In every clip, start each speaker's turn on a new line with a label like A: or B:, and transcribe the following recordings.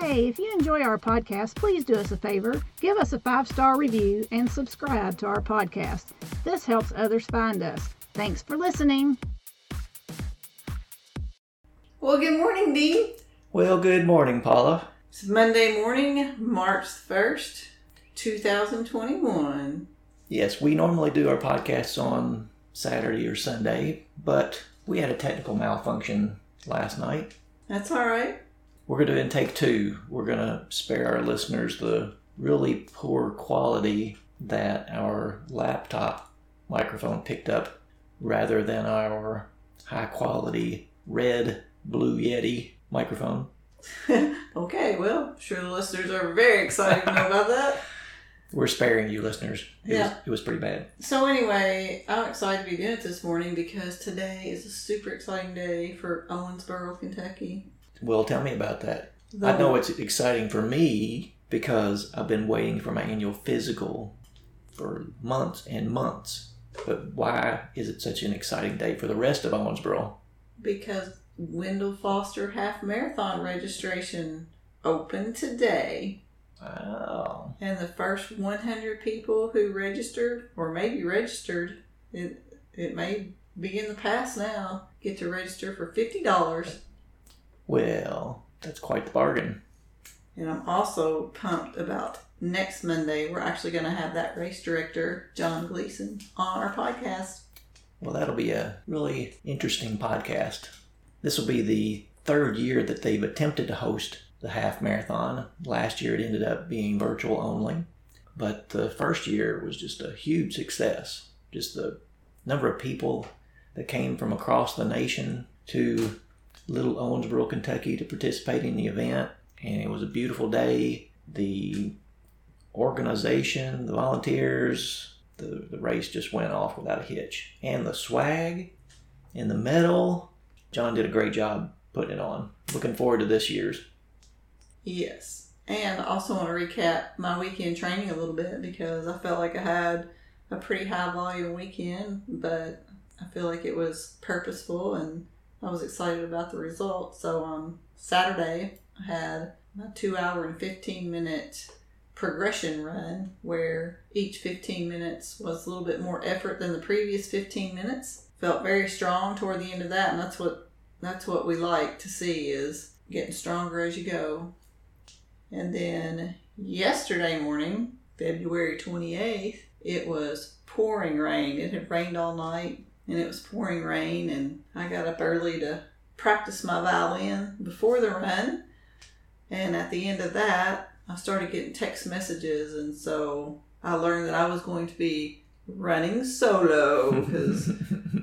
A: Hey, if you enjoy our podcast, please do us a favor. Give us a five star review and subscribe to our podcast. This helps others find us. Thanks for listening.
B: Well, good morning, Dean.
C: Well, good morning, Paula.
B: It's Monday morning, March 1st, 2021.
C: Yes, we normally do our podcasts on Saturday or Sunday, but we had a technical malfunction last night.
B: That's all right.
C: We're going to do in take two. We're going to spare our listeners the really poor quality that our laptop microphone picked up rather than our high quality red blue Yeti microphone.
B: okay, well, sure the listeners are very excited to know about that.
C: We're sparing you listeners. It,
B: Yeah.
C: was, it was pretty bad.
B: So, anyway, I'm excited to be doing it this morning because today is a super exciting day for Owensboro, Kentucky.
C: Well, tell me about that.
B: The-
C: I know it's exciting for me because I've been waiting for my annual physical for months and months. But why is it such an exciting day for the rest of Owensboro?
B: because Wendell Foster Half Marathon registration opened today.
C: Wow.
B: And the first 100 people who registered, or maybe registered, it, it may be in the past now, get to register for $50.
C: Well, that's quite the bargain.
B: And I'm also pumped about next Monday. We're actually going to have that race director, John Gleason, on our podcast.
C: Well, that'll be a really interesting podcast. This will be the third year that they've attempted to host the half marathon. Last year it ended up being virtual only, but the first year was just a huge success. Just the number of people that came from across the nation to little Owensboro, Kentucky to participate in the event, and it was a beautiful day. The organization, the volunteers, the, the race just went off without a hitch. And the swag and the medal, John did a great job putting it on. Looking forward to this year's.
B: Yes. And I also want to recap my weekend training a little bit because I felt like I had a pretty high volume weekend, but I feel like it was purposeful and I was excited about the results. So on Saturday, I had a two hour and 15 minute progression run where each 15 minutes was a little bit more effort than the previous 15 minutes. Felt very strong toward the end of that, and that's what that's what we like to see is getting stronger as you go. And then yesterday morning, February 28th, it was pouring rain. It had rained all night and it was pouring rain and I got up early to practice my violin before the run. And at the end of that, I started getting text messages and so I learned that I was going to be running solo because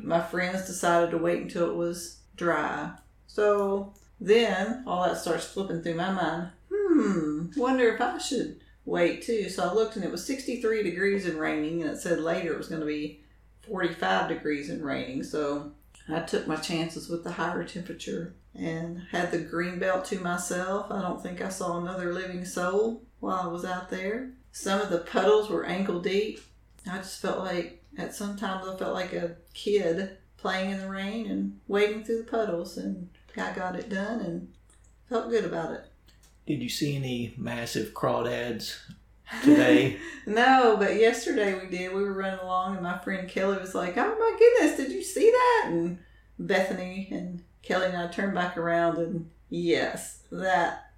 B: my friends decided to wait until it was dry. So then all that starts flipping through my mind. Hmm, wonder if I should wait too. So I looked and it was 63 degrees and raining, and it said later it was going to be 45 degrees and raining. So I took my chances with the higher temperature and had the green belt to myself. I don't think I saw another living soul while I was out there. Some of the puddles were ankle deep. I just felt like at some times I felt like a kid playing in the rain and wading through the puddles and I got it done and felt good about it.
C: Did you see any massive crawdads today?
B: no, but yesterday we did. We were running along and my friend Kelly was like, Oh my goodness, did you see that? And Bethany and Kelly and I turned back around and yes, that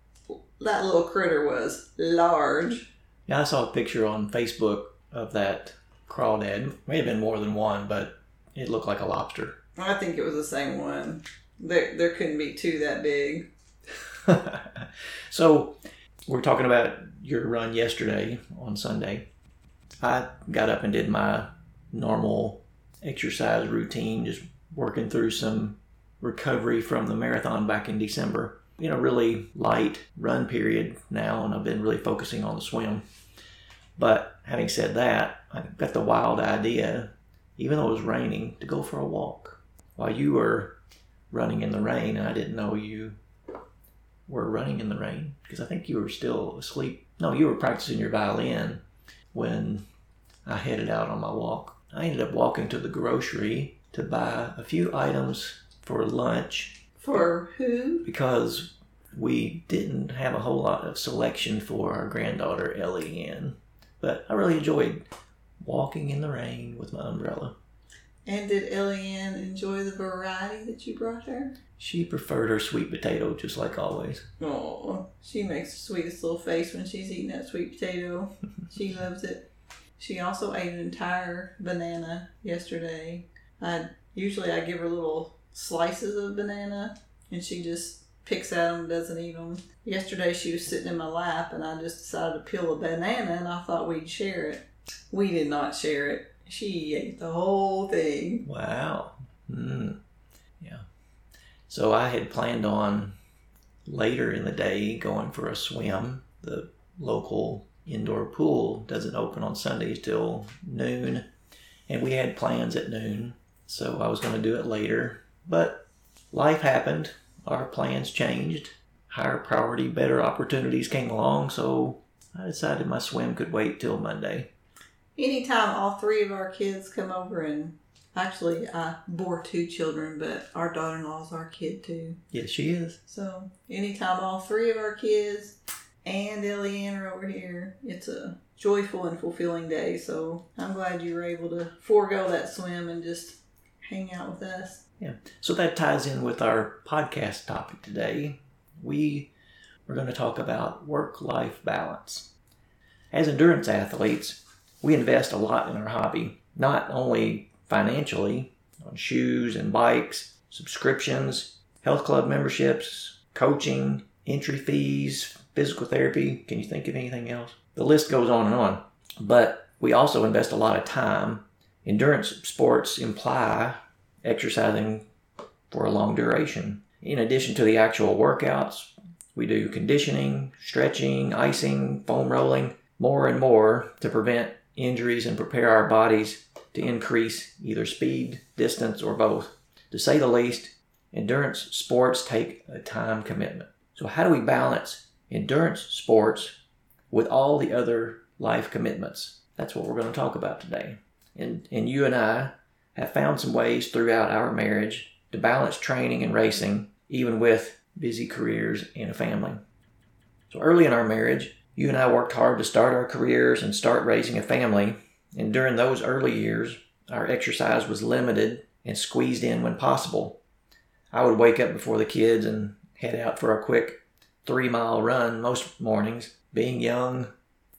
B: that little critter was large.
C: yeah, I saw a picture on Facebook of that crawdad. May have been more than one, but it looked like a lobster.
B: I think it was the same one. There there couldn't be two that big.
C: so we're talking about your run yesterday on Sunday. I got up and did my normal exercise routine, just working through some recovery from the marathon back in December. in a really light run period now, and I've been really focusing on the swim. But having said that, I got the wild idea, even though it was raining, to go for a walk while you were running in the rain, and I didn't know you were running in the rain because I think you were still asleep. No, you were practicing your violin when I headed out on my walk. I ended up walking to the grocery to buy a few items for lunch
B: For who?
C: because we didn't have a whole lot of selection for our granddaughter Ellie Ann. But I really enjoyed walking in the rain with my umbrella.
B: And did Eliane enjoy the variety that you brought her?
C: She preferred her sweet potato just like always.
B: Oh, she makes the sweetest little face when she's eating that sweet potato. she loves it. She also ate an entire banana yesterday. I usually I give her little slices of banana, and she just picks at them, doesn't eat them. Yesterday she was sitting in my lap, and I just decided to peel a banana, and I thought we'd share it. We did not share it. She ate the whole thing.
C: Wow. Mm. Yeah. So I had planned on later in the day going for a swim. The local indoor pool doesn't open on Sundays till noon, and we had plans at noon, so I was going to do it later. But life happened, our plans changed, higher priority, better opportunities came along, so I decided my swim could wait till Monday.
B: Anytime all three of our kids come over and actually I bore two children, but our daughter-in-law is our kid too.
C: Yes, she is.
B: So anytime all three of our kids and Eliane are over here, it's a joyful and fulfilling day. So I'm glad you were able to forego that swim and just hang out with us. Yeah.
C: So that ties in with our podcast topic today. We are going to talk about work life balance. As endurance athletes, we invest a lot in our hobby, not only financially on shoes and bikes, subscriptions, health club memberships, coaching, entry fees, physical therapy. Can you think of anything else? The list goes on and on. But we also invest a lot of time. Endurance sports imply exercising for a long duration. In addition to the actual workouts, we do conditioning, stretching, icing, foam rolling, more and more to prevent injuries and prepare our bodies to increase either speed, distance, or both. To say the least, endurance sports take a time commitment. So, how do we balance endurance sports with all the other life commitments? That's what we're going to talk about today. And, and you and I have found some ways throughout our marriage to balance training and racing, even with busy careers and a family. So, early in our marriage, you and I worked hard to start our careers and start raising a family. And during those early years, our exercise was limited and squeezed in when possible. I would wake up before the kids and head out for a quick three mile run most mornings. Being young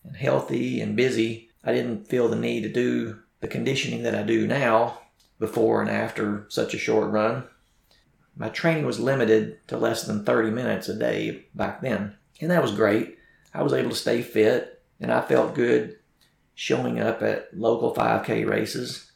C: and healthy and busy, I didn't feel the need to do the conditioning that I do now before and after such a short run. My training was limited to less than 30 minutes a day back then, and that was great. I was able to stay fit, and I felt good showing up at local 5K races.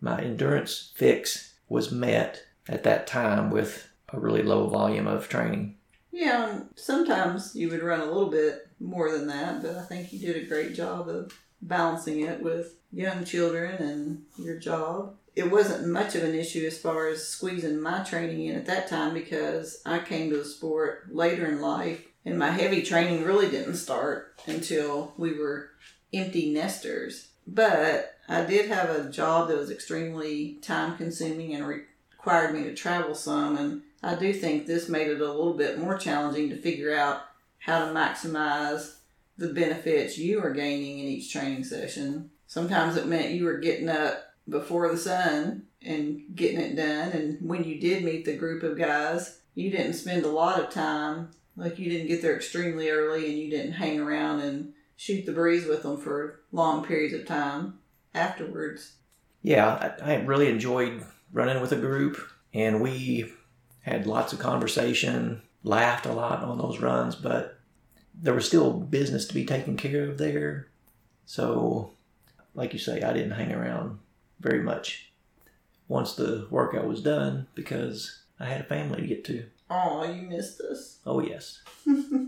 C: My endurance fix was met at that time with a really low volume of training.
B: Yeah, um, sometimes you would run a little bit more than that, but I think you did a great job of balancing it with young children and your job. It wasn't much of an issue as far as squeezing my training in at that time because I came to the sport later in life and my heavy training really didn't start until we were empty nesters. But I did have a job that was extremely time consuming and required me to travel some and I do think this made it a little bit more challenging to figure out how to maximize the benefits you are gaining in each training session. Sometimes it meant you were getting up before the sun and getting it done. And when you did meet the group of guys, you didn't spend a lot of time. Like you didn't get there extremely early and you didn't hang around and shoot the breeze with them for long periods of time afterwards.
C: Yeah, I, I really enjoyed running with a group, and we had lots of conversation, laughed a lot on those runs, but there was still business to be taken care of there. So, like you say, I didn't hang around very much once the workout was done because I had a family to get to.
B: Oh, you missed us.
C: Oh, yes.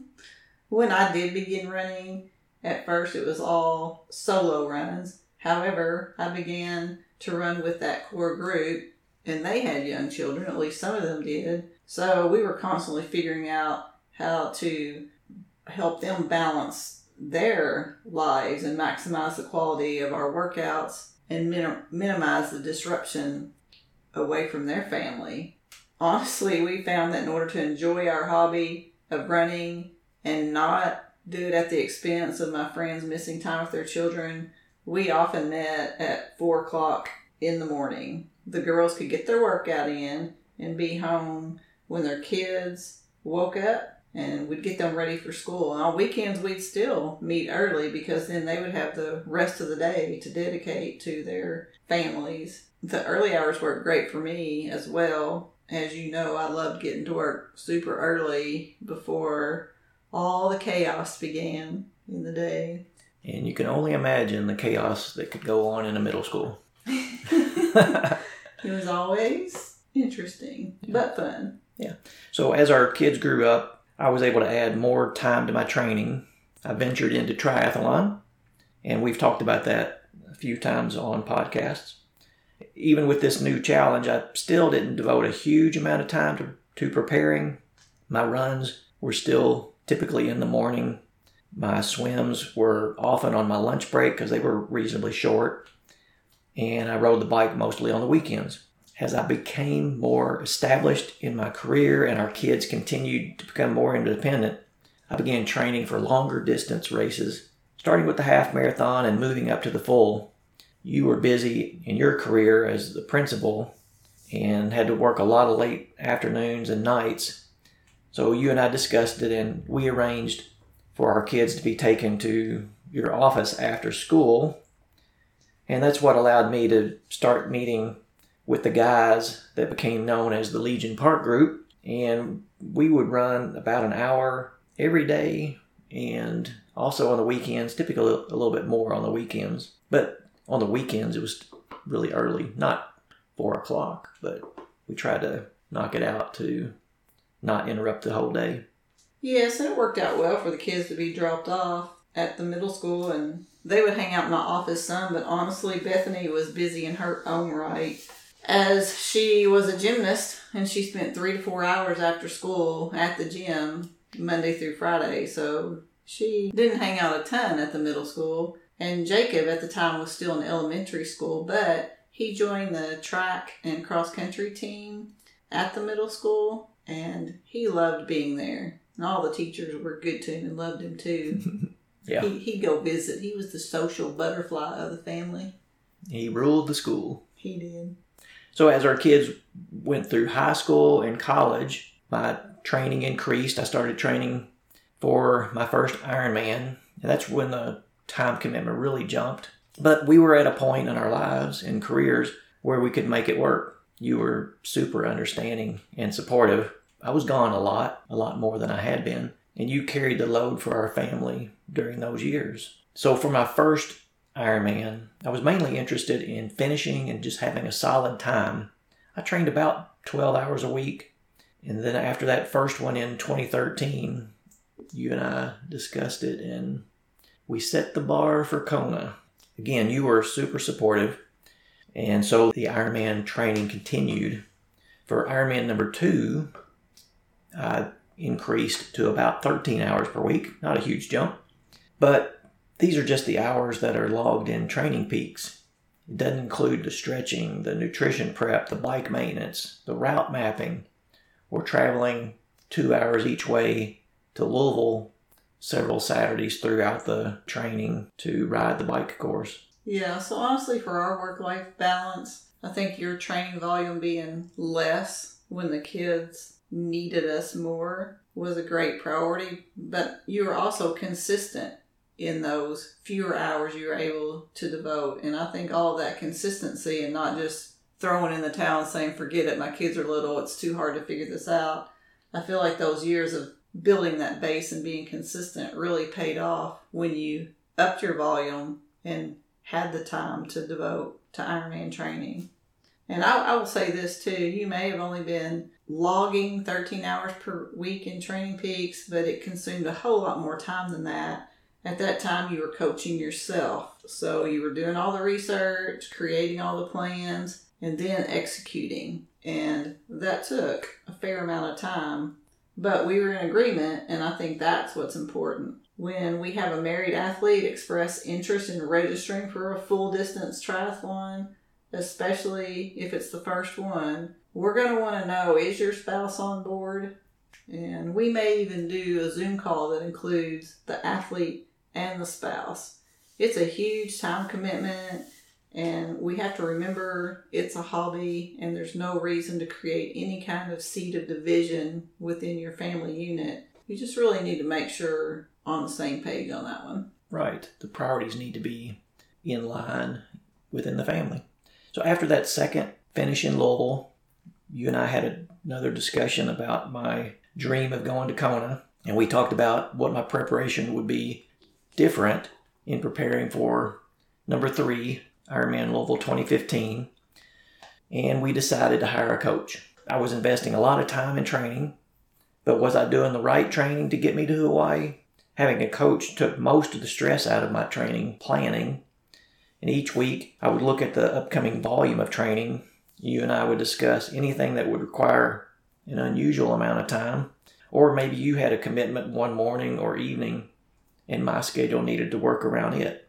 B: when I did begin running, at first it was all solo runs. However, I began to run with that core group, and they had young children, at least some of them did. So we were constantly figuring out how to help them balance their lives and maximize the quality of our workouts and minim- minimize the disruption away from their family. Honestly, we found that in order to enjoy our hobby of running and not do it at the expense of my friends missing time with their children, we often met at four o'clock in the morning. The girls could get their workout in and be home when their kids woke up and we'd get them ready for school. And on weekends, we'd still meet early because then they would have the rest of the day to dedicate to their families. The early hours worked great for me as well. As you know, I loved getting to work super early before all the chaos began in the day.
C: And you can only imagine the chaos that could go on in a middle school.
B: It was always interesting, but fun. Yeah.
C: So, as our kids grew up, I was able to add more time to my training. I ventured into triathlon, and we've talked about that a few times on podcasts. Even with this new challenge, I still didn't devote a huge amount of time to, to preparing. My runs were still typically in the morning. My swims were often on my lunch break because they were reasonably short. And I rode the bike mostly on the weekends as I became more established in my career and our kids continued to become more independent, I began training for longer distance races, starting with the half marathon and moving up to the full. You were busy in your career as the principal and had to work a lot of late afternoons and nights. So you and I discussed it and we arranged for our kids to be taken to your office after school. And that's what allowed me to start meeting with the guys that became known as the Legion Park Group. And we would run about an hour every day and also on the weekends, typically a little bit more on the weekends. But on the weekends, it was really early, not four o'clock, but we tried to knock it out to not interrupt the whole day.
B: Yes, and it worked out well for the kids to be dropped off at the middle school, and they would hang out in my office some. But honestly, Bethany was busy in her own right, as she was a gymnast, and she spent three to four hours after school at the gym Monday through Friday. So she didn't hang out a ton at the middle school. And Jacob at the time was still in elementary school, but he joined the track and cross country team at the middle school, and he loved being there. And all the teachers were good to him and loved him too.
C: Yeah.
B: He, he'd go visit. He was the social butterfly of the family.
C: He ruled the school.
B: He did.
C: So as our kids went through high school and college, my training increased. I started training for my first Ironman, and that's when the time commitment really jumped. But we were at a point in our lives and careers where we could make it work. You were super understanding and supportive. I was gone a lot, a lot more than I had been, and you carried the load for our family during those years. So for my first Ironman, I was mainly interested in finishing and just having a solid time. I trained about 12 hours a week. And then after that first one in 2013, you and I discussed it and we set the bar for Kona. Again, you were super supportive. And so the Ironman training continued. For Ironman number two, I increased to about 13 hours per week. Not a huge jump. But these are just the hours that are logged in Training Peaks. It doesn't include the stretching, the nutrition prep, the bike maintenance, the route mapping. We're traveling two hours each way to Louisville several Saturdays throughout the training to ride the bike course.
B: Yeah, so honestly, for our work life balance, I think your training volume being less when the kids needed us more was a great priority, but you were also consistent in those fewer hours you were able to devote. And I think all that consistency and not just throwing in the towel and saying, forget it, my kids are little, it's too hard to figure this out. I feel like those years of building that base and being consistent really paid off when you upped your volume and had the time to devote to Ironman training. And I, I will say this too you may have only been logging 13 hours per week in Training Peaks, but it consumed a whole lot more time than that. At that time, you were coaching yourself. So you were doing all the research, creating all the plans, and then executing. And that took a fair amount of time. But we were in agreement, and I think that's what's important. When we have a married athlete express interest in registering for a full distance triathlon, especially if it's the first one, we're going to want to know is your spouse on board? And we may even do a Zoom call that includes the athlete and the spouse. It's a huge time commitment, and we have to remember it's a hobby, and there's no reason to create any kind of seed of division within your family unit. You just really need to make sure on the same page on that one.
C: Right. The priorities need to be in line within the family. So after that second finish in Louisville, you and I had another discussion about my dream of going to Kona, and we talked about what my preparation would be different in preparing for number three, Ironman Louisville 2015. And we decided to hire a coach. I was investing a lot of time in training, but was I doing the right training to get me to Hawaii? Having a coach took most of the stress out of my training planning. And each week I would look at the upcoming volume of training. You and I would discuss anything that would require an unusual amount of time. Or maybe you had a commitment one morning or evening and my schedule needed to work around it.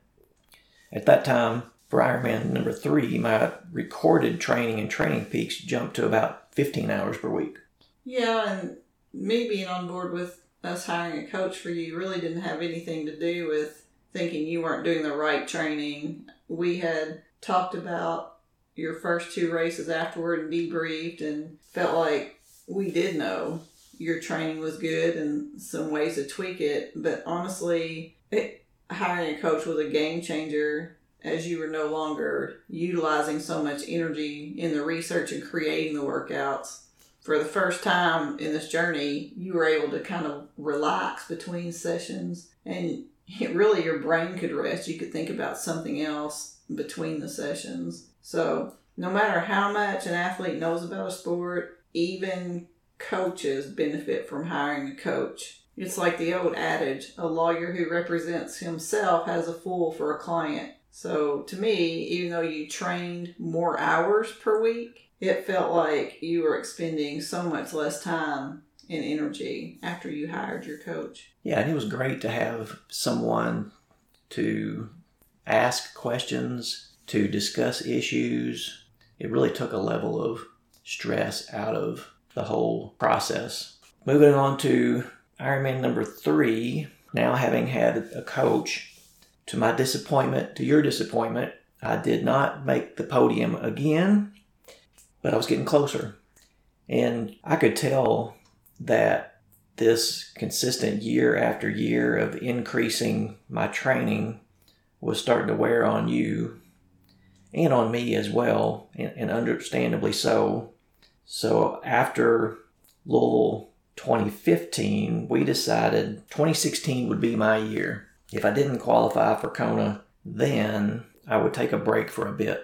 C: At that time, for Ironman number three, my recorded training and Training Peaks jumped to about 15 hours per week.
B: Yeah, and me being on board with us hiring a coach for you really didn't have anything to do with thinking you weren't doing the right training. We had talked about your first two races afterward and debriefed and felt like we did know your training was good and some ways to tweak it. But honestly, it, hiring a coach was a game changer as you were no longer utilizing so much energy in the research and creating the workouts. For the first time in this journey, you were able to kind of relax between sessions and really your brain could rest. You could think about something else between the sessions. So, no matter how much an athlete knows about a sport, even coaches benefit from hiring a coach. It's like the old adage a lawyer who represents himself has a fool for a client. So, to me, even though you trained more hours per week, it felt like you were expending so much less time and energy after you hired your coach.
C: Yeah, and it was great to have someone to ask questions, to discuss issues. It really took a level of stress out of the whole process. Moving on to Ironman number three, now having had a coach, to my disappointment, to your disappointment, I did not make the podium again, but I was getting closer. And I could tell that this consistent year after year of increasing my training was starting to wear on you and on me as well, and, understandably so. So after Louisville 2015, we decided 2016 would be my year. If I didn't qualify for Kona, then I would take a break for a bit.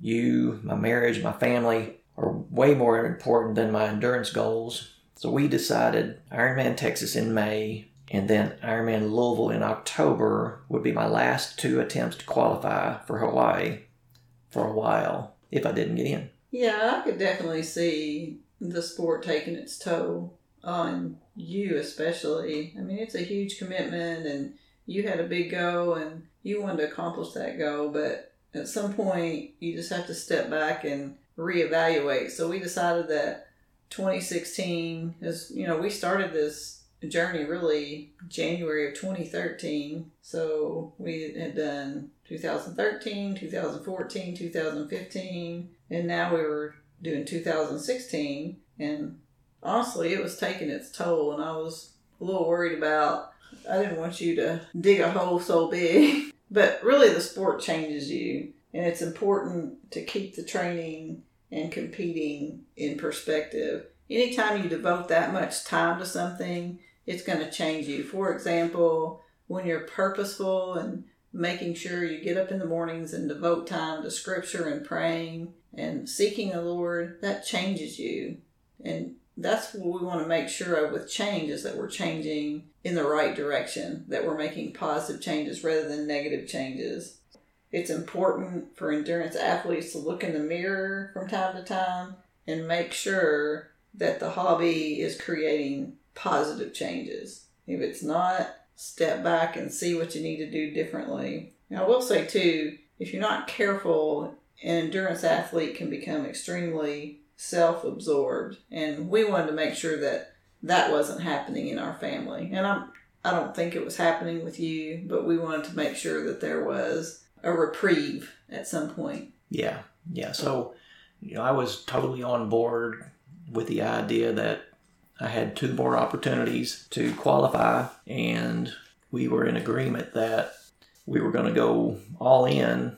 C: You, my marriage, my family are way more important than my endurance goals. So we decided Ironman Texas in May and then Ironman Louisville in October would be my last two attempts to qualify for Hawaii for a while if I didn't get in.
B: Yeah, I could definitely see the sport taking its toll on you, especially. I mean, it's a huge commitment, and you had a big goal, and you wanted to accomplish that goal, but at some point, you just have to step back and reevaluate. So we decided that 2016 is, you know, we started this journey really January of 2013. So we had done 2013, 2014, 2015, and now we were doing 2016. And honestly, it was taking its toll, and I was a little worried about. I didn't want you to dig a hole so big, but really, the sport changes you, and it's important to keep the training and competing in perspective. Anytime you devote that much time to something, it's going to change you. For example, when you're purposeful and making sure you get up in the mornings and devote time to scripture and praying and seeking the Lord, that changes you. And that's what we want to make sure of with change is that we're changing in the right direction, that we're making positive changes rather than negative changes. It's important for endurance athletes to look in the mirror from time to time and make sure that the hobby is creating positive changes. If it's not, step back and see what you need to do differently. I will say too, if you're not careful, an endurance athlete can become extremely self absorbed. And we wanted to make sure that that wasn't happening in our family. And I'm, I don't think it was happening with you, but we wanted to make sure that there was a reprieve at some point.
C: Yeah, yeah. So, you know, I was totally on board with the idea that I had two more opportunities to qualify, and we were in agreement that we were going to go all in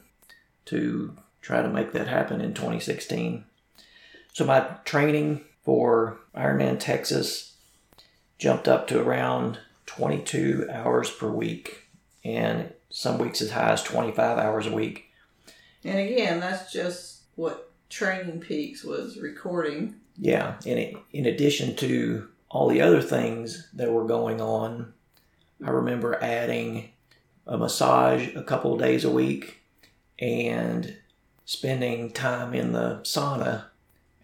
C: to try to make that happen in 2016. So my training for Ironman Texas jumped up to around 22 hours per week, and some weeks as high as 25 hours a week.
B: And again, that's just what Training Peaks was recording.
C: Yeah, and in addition to all the other things that were going on, I remember adding a massage a couple of days a week and spending time in the sauna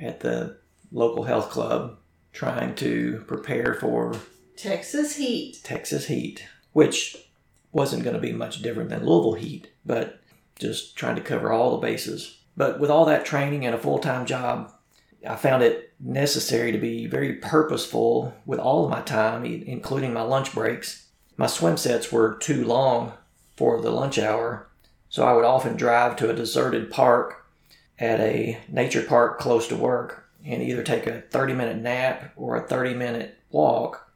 C: at the local health club trying to prepare for
B: Texas heat.
C: Texas heat, which wasn't going to be much different than Louisville heat, but just trying to cover all the bases. But with all that training and a full time job, I found it necessary to be very purposeful with all of my time, including my lunch breaks. My swim sets were too long for the lunch hour, so I would often drive to a deserted park at a nature park close to work and either take a 30 minute nap or a 30 minute walk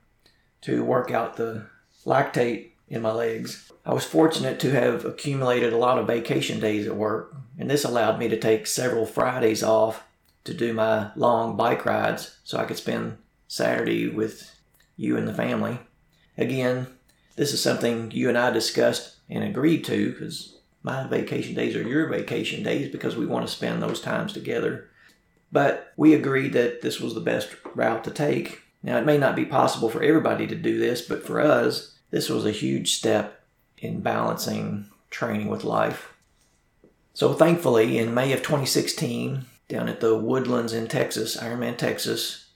C: to work out the lactate in my legs. I was fortunate to have accumulated a lot of vacation days at work, and this allowed me to take several Fridays off to do my long bike rides so I could spend Saturday with you and the family. Again, this is something you and I discussed and agreed to because my vacation days are your vacation days because we want to spend those times together. But we agreed that this was the best route to take. Now, it may not be possible for everybody to do this, but for us, this was a huge step in balancing training with life. So, thankfully, in May of 2016, down at the Woodlands in Texas, Ironman Texas,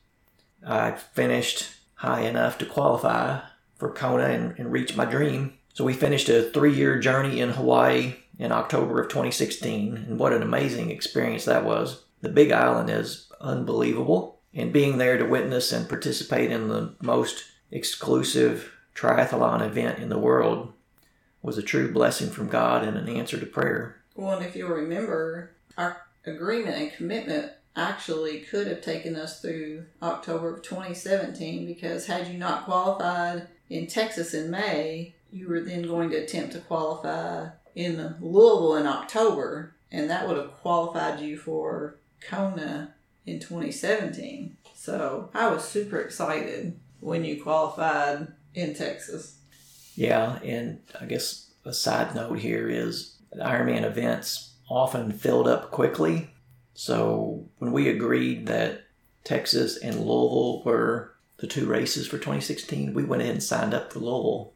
C: I finished high enough to qualify for Kona and, and reach my dream. So we finished a three year journey in Hawaii in October of 2016, and what an amazing experience that was. The Big Island is unbelievable, and being there to witness and participate in the most exclusive triathlon event in the world was a true blessing from God and an answer to prayer.
B: Well, and if you'll remember, our agreement and commitment actually could have taken us through October of 2017 because had you not qualified in Texas in May, you were then going to attempt to qualify in Louisville in October, and that would have qualified you for Kona in 2017. So I was super excited when you qualified in Texas.
C: Yeah, and I guess a side note here is Ironman events often filled up quickly. So when we agreed that Texas and Louisville were the two races for 2016, we went ahead and signed up for Louisville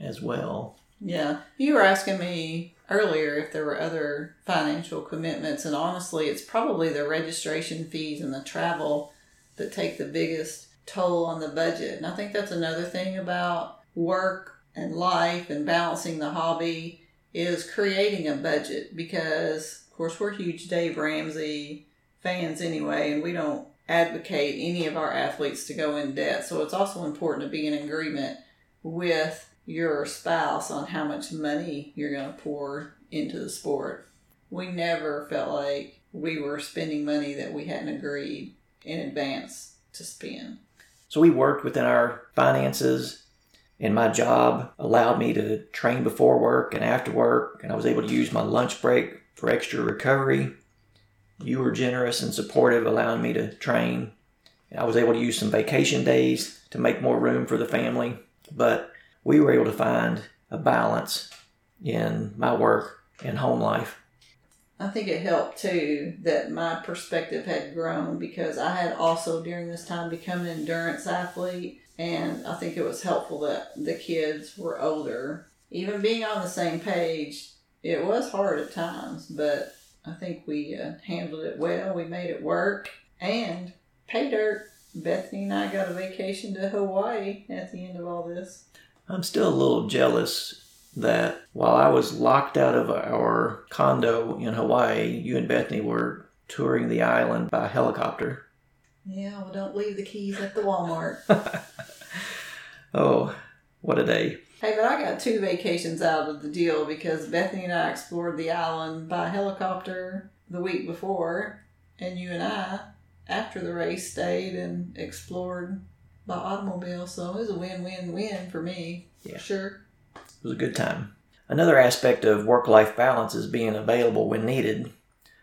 C: as well.
B: Yeah. You were asking me earlier if there were other financial commitments, and honestly, it's probably the registration fees and the travel that take the biggest toll on the budget. And I think that's another thing about work and life and balancing the hobby is creating a budget because, of course, we're huge Dave Ramsey fans anyway, and we don't advocate any of our athletes to go in debt. So it's also important to be in agreement with your spouse on how much money you're going to pour into the sport. We never felt like we were spending money that we hadn't agreed in advance to spend.
C: So we worked within our finances, and my job allowed me to train before work and after work, and I was able to use my lunch break for extra recovery. You were generous and supportive, allowing me to train. I was able to use some vacation days to make more room for the family, but we were able to find a balance in my work and home life.
B: I think it helped too that my perspective had grown because I had also during this time become an endurance athlete, and I think it was helpful that the kids were older. Even being on the same page, it was hard at times, but I think we uh, handled it well. We made it work, and pay dirt. Bethany and I got a vacation to Hawaii at the end of all this.
C: I'm still a little jealous that while I was locked out of our condo in Hawaii, you and Bethany were touring the island by helicopter.
B: Yeah, well, don't leave the keys at the Walmart.
C: oh, what a day.
B: Hey, but I got two vacations out of the deal because Bethany and I explored the island by helicopter the week before, and you and I, after the race, stayed and explored by automobile. So it was a win win win for me.
C: Yeah.
B: Sure.
C: It was a good time. Another aspect of work life balance is being available when needed.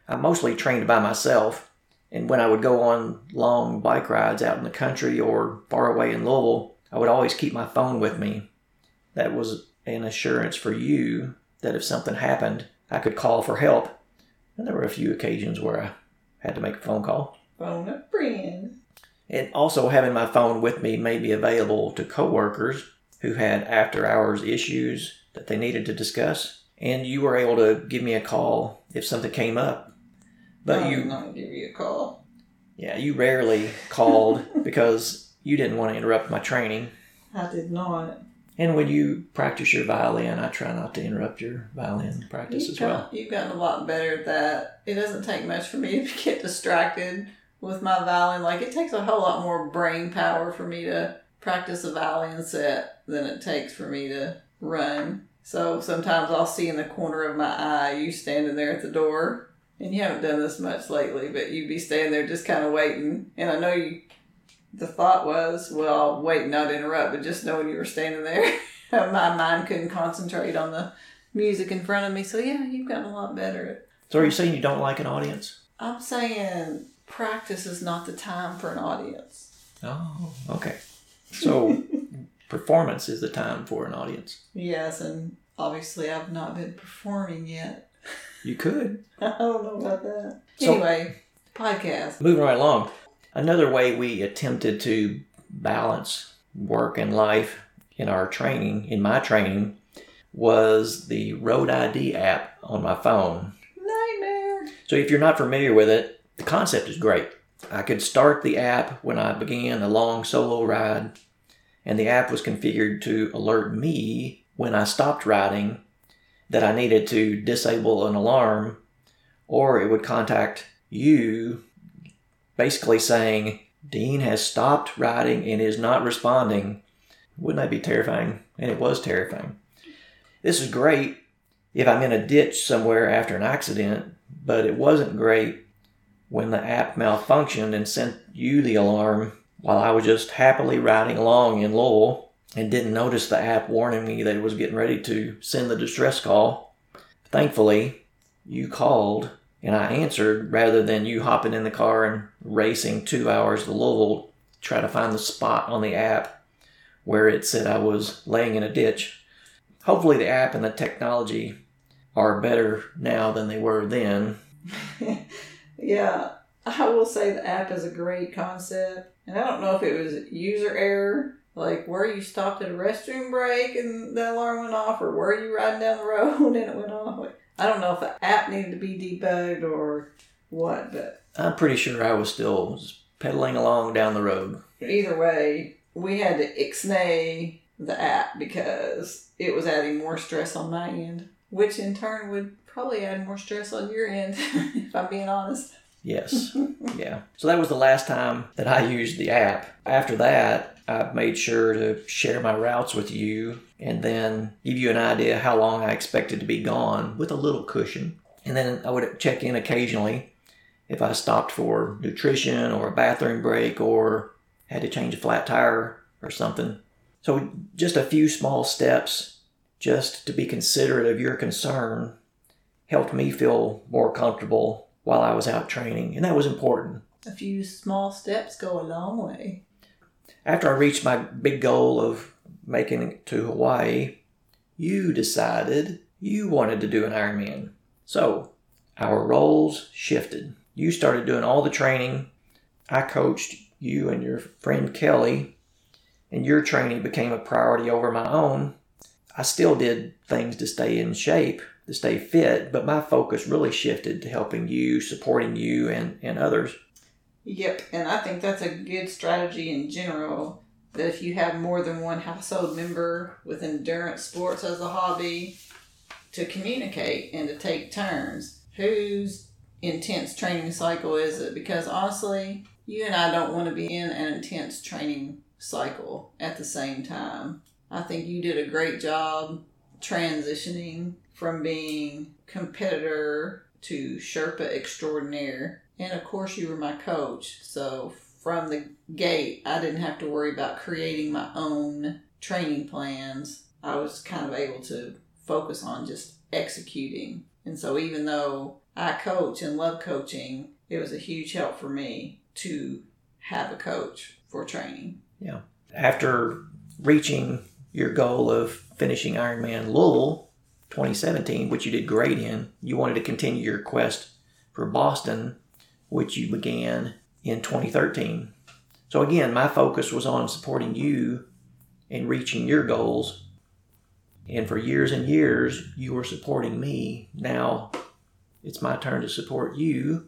C: I mostly trained by myself, and when I would go on long bike rides out in the country or far away in Louisville, I would always keep my phone with me. That was an assurance for you that if something happened, I could call for help. And there were a few occasions where I had to make a phone call.
B: Phone a friend.
C: And also having my phone with me made me available to coworkers who had after hours issues that they needed to discuss. And you were able to give me a call if something came up. But
B: I'm
C: you,
B: not give you a call.
C: yeah, you rarely called because you didn't want to interrupt my training.
B: I did not.
C: And when you practice your violin, I try not to interrupt your violin practice
B: You've,
C: as well.
B: you've gotten a lot better at that. It doesn't take much for me to get distracted with my violin. Like, it takes a whole lot more brain power for me to practice a violin set than it takes for me to run. So sometimes I'll see in the corner of my eye you standing there at the door. And you haven't done this much lately, but you'd be standing there just kind of waiting. And I know you, the thought was, well, I'll wait, not interrupt, but just knowing you were standing there, my mind couldn't concentrate on the music in front of me. So yeah, you've gotten a lot better
C: So are you saying you don't like an audience?
B: I'm saying practice is not the time for an audience.
C: Oh, okay. So performance is the time for an audience.
B: Yes, and obviously I've not been performing yet.
C: You could.
B: I don't know about that.
C: So-
B: anyway, podcast.
C: Moving right along. Another way we attempted to balance work and life in our training, in my training, was the Road ID app on my phone.
B: Nightmare.
C: So if you're not familiar with it, the concept is great. I could start the app when I began a long solo ride, and the app was configured to alert me when I stopped riding that I needed to disable an alarm, or it would contact you basically saying, Dean has stopped riding and is not responding. Wouldn't that be terrifying? And it was terrifying. This is great if I'm in a ditch somewhere after an accident, but it wasn't great when the app malfunctioned and sent you the alarm while I was just happily riding along in Lowell and didn't notice the app warning me that it was getting ready to send the distress call. Thankfully, you called and I answered rather than you hopping in the car and racing two hours to Louisville to try to find the spot on the app where it said I was laying in a ditch. Hopefully, the app and the technology are better now than they were then.
B: yeah, I will say the app is a great concept. And I don't know if it was user error, like where you stopped at a restroom break and the alarm went off, or were you riding down the road and it went off. I don't know if the app needed to be debugged or what, but
C: I'm pretty sure I was still pedaling along down the road.
B: either way, we had to ixnay the app because it was adding more stress on my end, which in turn would probably add more stress on your end, if I'm being honest.
C: Yes. yeah. So that was the last time that I used the app. After that, I made sure to share my routes with you and then give you an idea how long I expected to be gone with a little cushion. And then I would check in occasionally if I stopped for nutrition or a bathroom break or had to change a flat tire or something. So just a few small steps just to be considerate of your concern helped me feel more comfortable while I was out training, and that was important.
B: A few small steps go a long way.
C: After I reached my big goal of making it to Hawaii, you decided you wanted to do an Ironman. So, our roles shifted. You started doing all the training. I coached you and your friend Kelly, and your training became a priority over my own. I still did things to stay in shape, to stay fit, but my focus really shifted to helping you, supporting you, and, and others.
B: Yep, and I think that's a good strategy in general. That if you have more than one household member with endurance sports as a hobby, to communicate and to take turns. Whose intense training cycle is it? Because honestly, you and I don't want to be in an intense training cycle at the same time. I think you did a great job transitioning from being competitor to Sherpa extraordinaire. And of course, you were my coach. So from the gate, I didn't have to worry about creating my own training plans. I was kind of able to focus on just executing. And so even though I coach and love coaching, it was a huge help for me to have a coach for training.
C: Yeah. After reaching your goal of finishing Ironman Louisville 2017, which you did great in, you wanted to continue your quest for Boston, which you began in 2013. So again, my focus was on supporting you in reaching your goals. And for years and years, you were supporting me. Now it's my turn to support you.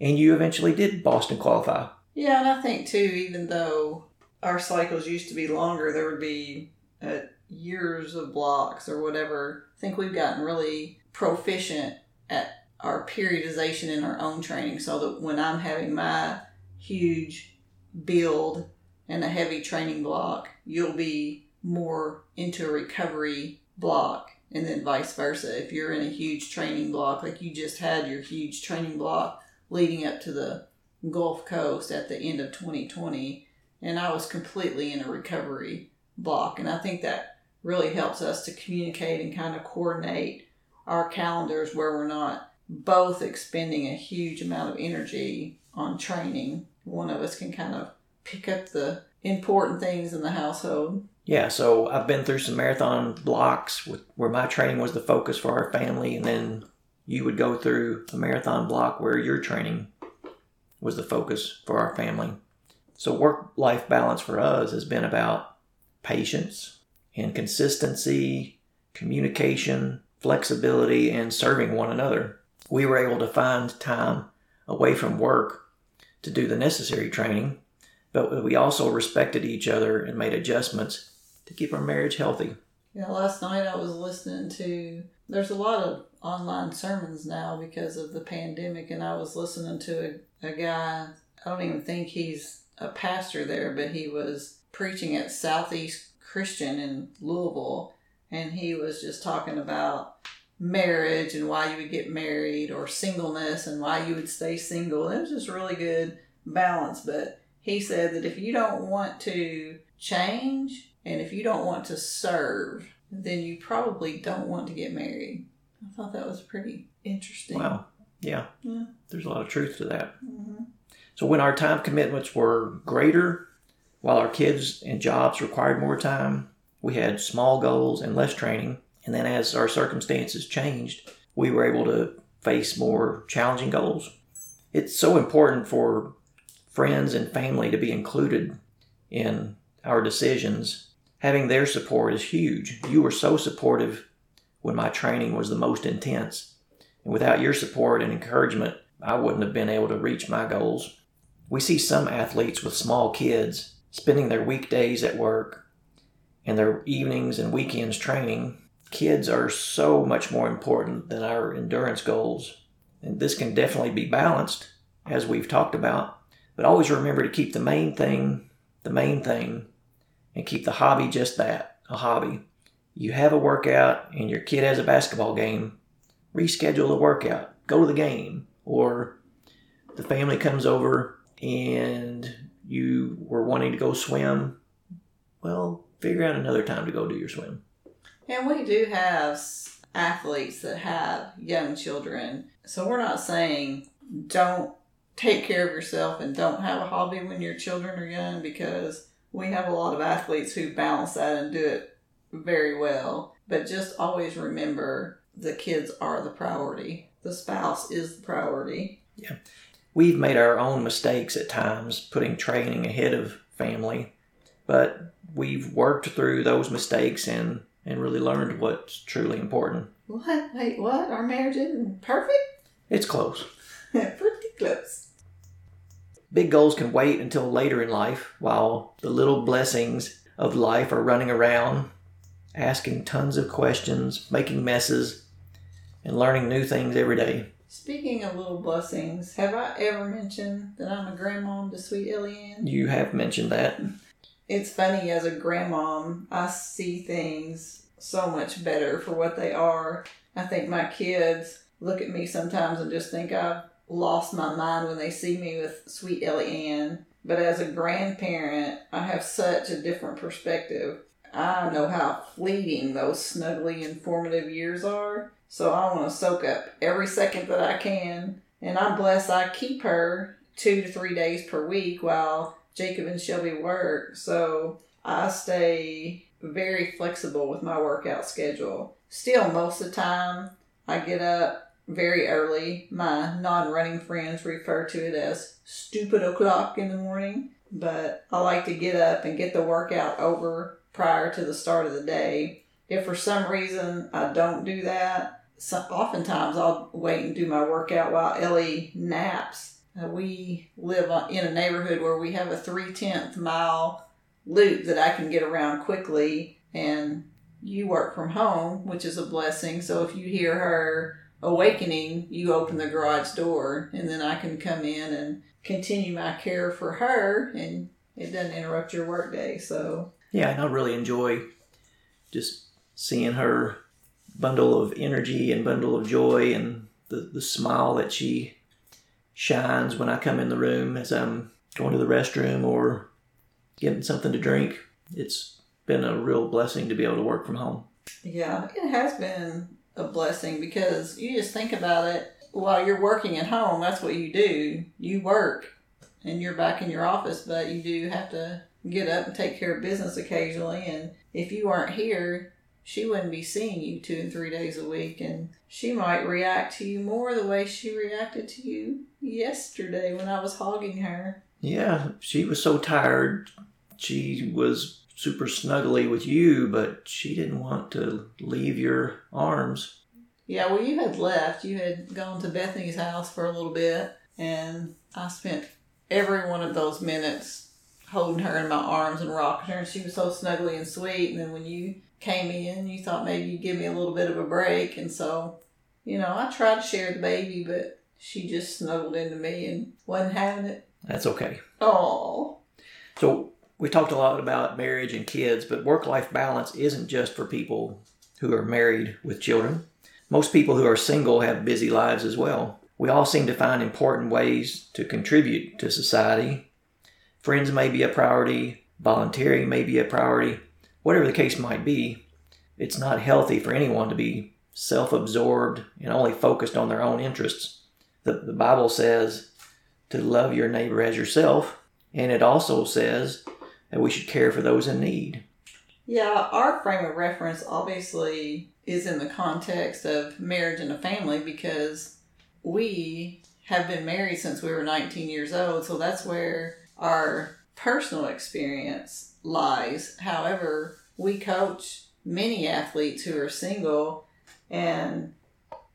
C: And you eventually did Boston qualify.
B: Yeah, and I think too, even though our cycles used to be longer, there would be uh, years of blocks or whatever. I think we've gotten really proficient at our periodization in our own training so that when I'm having my huge build and a heavy training block, you'll be more into a recovery block and then vice versa. If you're in a huge training block, like you just had your huge training block leading up to the Gulf Coast at the end of 2020, and I was completely in a recovery block. And I think that really helps us to communicate and kind of coordinate our calendars where we're not both expending a huge amount of energy on training. One of us can kind of pick up the important things in the household.
C: Yeah, so I've been through some marathon blocks with, where my training was the focus for our family, and then you would go through a marathon block where your training was the focus for our family. So, work life balance for us has been about patience and consistency, communication, flexibility, and serving one another. We were able to find time away from work to do the necessary training, but we also respected each other and made adjustments to keep our marriage healthy.
B: Yeah, last night I was listening to, there's a lot of online sermons now because of the pandemic, and I was listening to a, a guy, I don't even think he's a pastor there, but he was preaching at Southeast Christian in Louisville, and he was just talking about marriage and why you would get married or singleness and why you would stay single. It was just really good balance, but he said that if you don't want to change and if you don't want to serve, then you probably don't want to get married. I thought that was pretty interesting.
C: Wow. Yeah.
B: Yeah.
C: There's a lot of truth to that.
B: hmm
C: So when our time commitments were greater, while our kids and jobs required more time, we had small goals and less training. And then as our circumstances changed, we were able to face more challenging goals. It's so important for friends and family to be included in our decisions. Having their support is huge. You were so supportive when my training was the most intense. And without your support and encouragement, I wouldn't have been able to reach my goals. We see some athletes with small kids spending their weekdays at work and their evenings and weekends training. Kids are so much more important than our endurance goals. And this can definitely be balanced, as we've talked about. But always remember to keep the main thing the main thing and keep the hobby just that a hobby. You have a workout and your kid has a basketball game, reschedule the workout, go to the game. Or the family comes over and you were wanting to go swim, well, figure out another time to go do your swim.
B: And we do have athletes that have young children. So we're not saying don't take care of yourself and don't have a hobby when your children are young because we have a lot of athletes who balance that and do it very well. But just always remember the kids are the priority. the spouse is the priority.
C: We've made our own mistakes at times, putting training ahead of family, but we've worked through those mistakes and, and really learned what's truly important.
B: What? Wait, what? Our marriage isn't perfect?
C: It's close.
B: Pretty close.
C: Big goals can wait until later in life, while the little blessings of life are running around, asking tons of questions, making messes, and learning new things every day.
B: Speaking of little blessings, have I ever mentioned that I'm a grandmom to sweet Eliane?
C: You have mentioned that.
B: It's funny as a grandmom, I see things so much better for what they are. I think my kids look at me sometimes and just think I've lost my mind when they see me with sweet Ellie Ann. But as a grandparent, I have such a different perspective. I know how fleeting those snuggly informative years are. So I want to soak up every second that I can. And I'm blessed I keep her two to three days per week while Jacob and Shelby work. So I stay very flexible with my workout schedule. Still, most of the time, I get up very early. My non running friends refer to it as stupid o'clock in the morning. But I like to get up and get the workout over prior to the start of the day. If for some reason I don't do that, so oftentimes I'll wait and do my workout while Ellie naps. Uh, we live in a neighborhood where we have a three tenth mile loop that I can get around quickly, and you work from home, which is a blessing. So if you hear her awakening, you open the garage door, and then I can come in and continue my care for her, and it doesn't interrupt your workday. So
C: Yeah, and I really enjoy just seeing her bundle of energy and bundle of joy and the, the smile that she shines when I come in the room as I'm going to the restroom or getting something to drink. It's been a real blessing to be able to work from home.
B: Yeah, it has been a blessing because you just think about it while you're working at home, that's what you do. You work and you're back in your office, but you do have to get up and take care of business occasionally. And if you aren't here, she wouldn't be seeing you two and three days a week. And she might react to you more the way she reacted to you yesterday when I was hogging her.
C: Yeah, she was so tired. She was super snuggly with you, but she didn't want to leave your arms.
B: Yeah, well, you had left. You had gone to Bethany's house for a little bit, and I spent every one of those minutes holding her in my arms and rocking her, and she was so snuggly and sweet. And then when you came in, you thought maybe you'd give me a little bit of a break, and so, you know, I tried to share the baby, but she just snuggled into me and wasn't having it.
C: That's okay.
B: Oh,
C: So, we talked a lot about marriage and kids, but work life balance isn't just for people who are married with children. Most people who are single have busy lives as well. We all seem to find important ways to contribute to society. Friends may be a priority, volunteering may be a priority, whatever the case might be. It's not healthy for anyone to be self absorbed and only focused on their own interests. The, the Bible says to love your neighbor as yourself, and it also says that we should care for those in need.
B: Yeah, our frame of reference obviously is in the context of marriage and a family because we have been married since we were 19 years old, so that's where our personal experience lies. However, we coach many athletes who are single and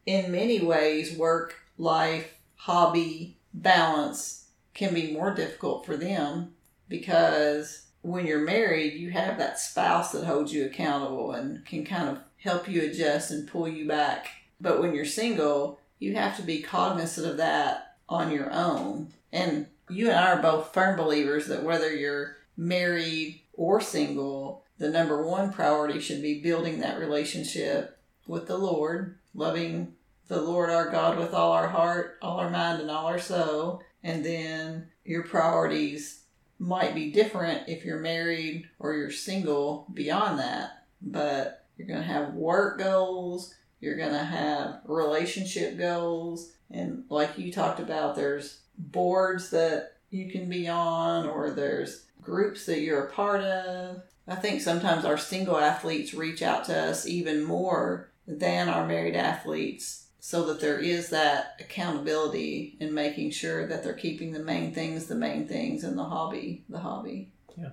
B: in many ways work life hobby balance can be more difficult for them because when you're married, you have that spouse that holds you accountable and can kind of help you adjust and pull you back. But when you're single, you have to be cognizant of that on your own. And you and I are both firm believers that whether you're married or single, the number one priority should be building that relationship with the Lord, loving the Lord our God with all our heart, all our mind, and all our soul. And then your priorities might be different if you're married or you're single beyond that. But you're going to have work goals, you're going to have relationship goals. And like you talked about, there's boards that you can be on, or there's groups that you're a part of. I think sometimes our single athletes reach out to us even more than our married athletes so that there is that accountability in making sure that they're keeping the main things the main things and the hobby the hobby. Yeah.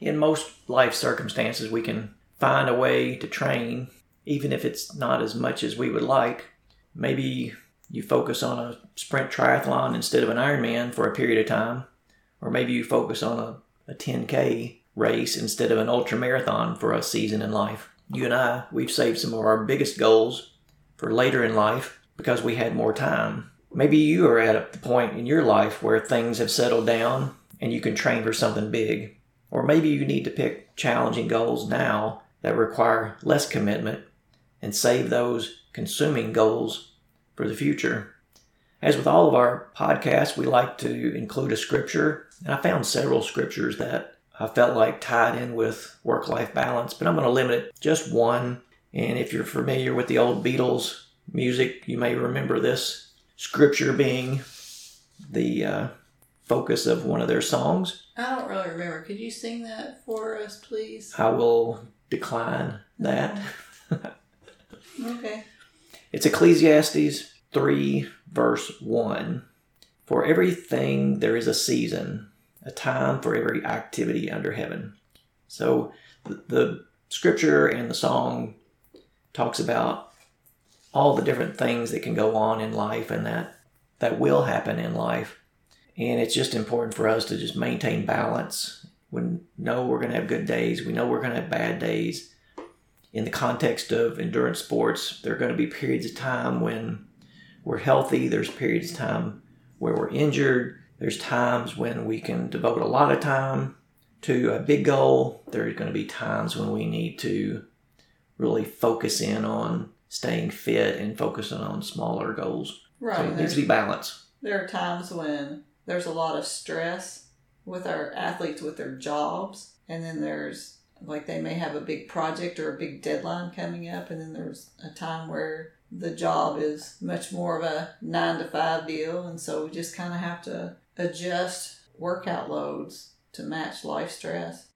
C: In most life circumstances, we can find a way to train, even if it's not as much as we would like. Maybe you focus on a sprint triathlon instead of an Ironman for a period of time, or maybe you focus on a, a 10K race instead of an ultra marathon for a season in life. You and I, we've saved some of our biggest goals for later in life because we had more time. Maybe you are at the point in your life where things have settled down and you can train for something big. Or maybe you need to pick challenging goals now that require less commitment and save those consuming goals for the future. As with all of our podcasts, we like to include a scripture, and I found several scriptures that I felt like tied in with work life balance, but I'm going to limit it just one. And if you're familiar with the old Beatles music, you may remember this scripture being the uh, focus of one of their songs.
B: I don't really remember. Could you sing that for us, please?
C: I will decline that.
B: Okay.
C: It's Ecclesiastes 3, verse 1. For everything there is a season, a time for every activity under heaven. So the, the scripture and the song talks about all the different things that can go on in life and that that will happen in life. And it's just important for us to just maintain balance. We know we're going to have good days. We know we're going to have bad days. In the context of endurance sports, there are going to be periods of time when we're healthy. There's periods of time where we're injured. There's times when we can devote a lot of time to a big goal. There's going to be times when we need to really focus in on staying fit and focusing on smaller goals.
B: Right.
C: So it needs to be balanced.
B: there are times when there's a lot of stress with our athletes with their jobs and then there's like they may have a big project or a big deadline coming up and then there's a time where the job is much more of a nine to five deal and so we just kind of have to adjust workout loads to match life stress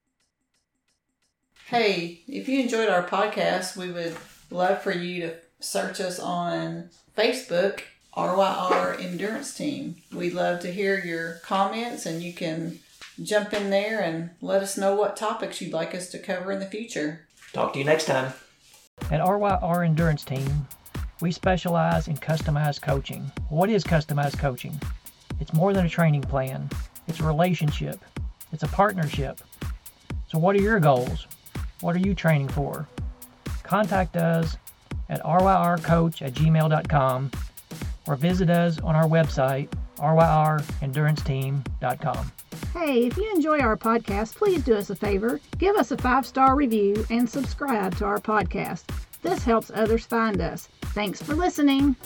B: hey if you enjoyed our podcast we would love for you to search us on facebook RYR Endurance Team. We'd love to hear your comments and you can jump in there and let us know what topics you'd like us to cover in the future.
C: Talk to you next time.
D: At RYR Endurance Team, we specialize in customized coaching. What is customized coaching? It's more than a training plan, it's a relationship, it's a partnership. So, what are your goals? What are you training for? Contact us at ryrcoach at gmail.com or visit us on our website, ryrenduranceteam.com.
A: Hey, if you enjoy our podcast, please do us a favor. Give us a five star review and subscribe to our podcast. This helps others find us. Thanks for listening.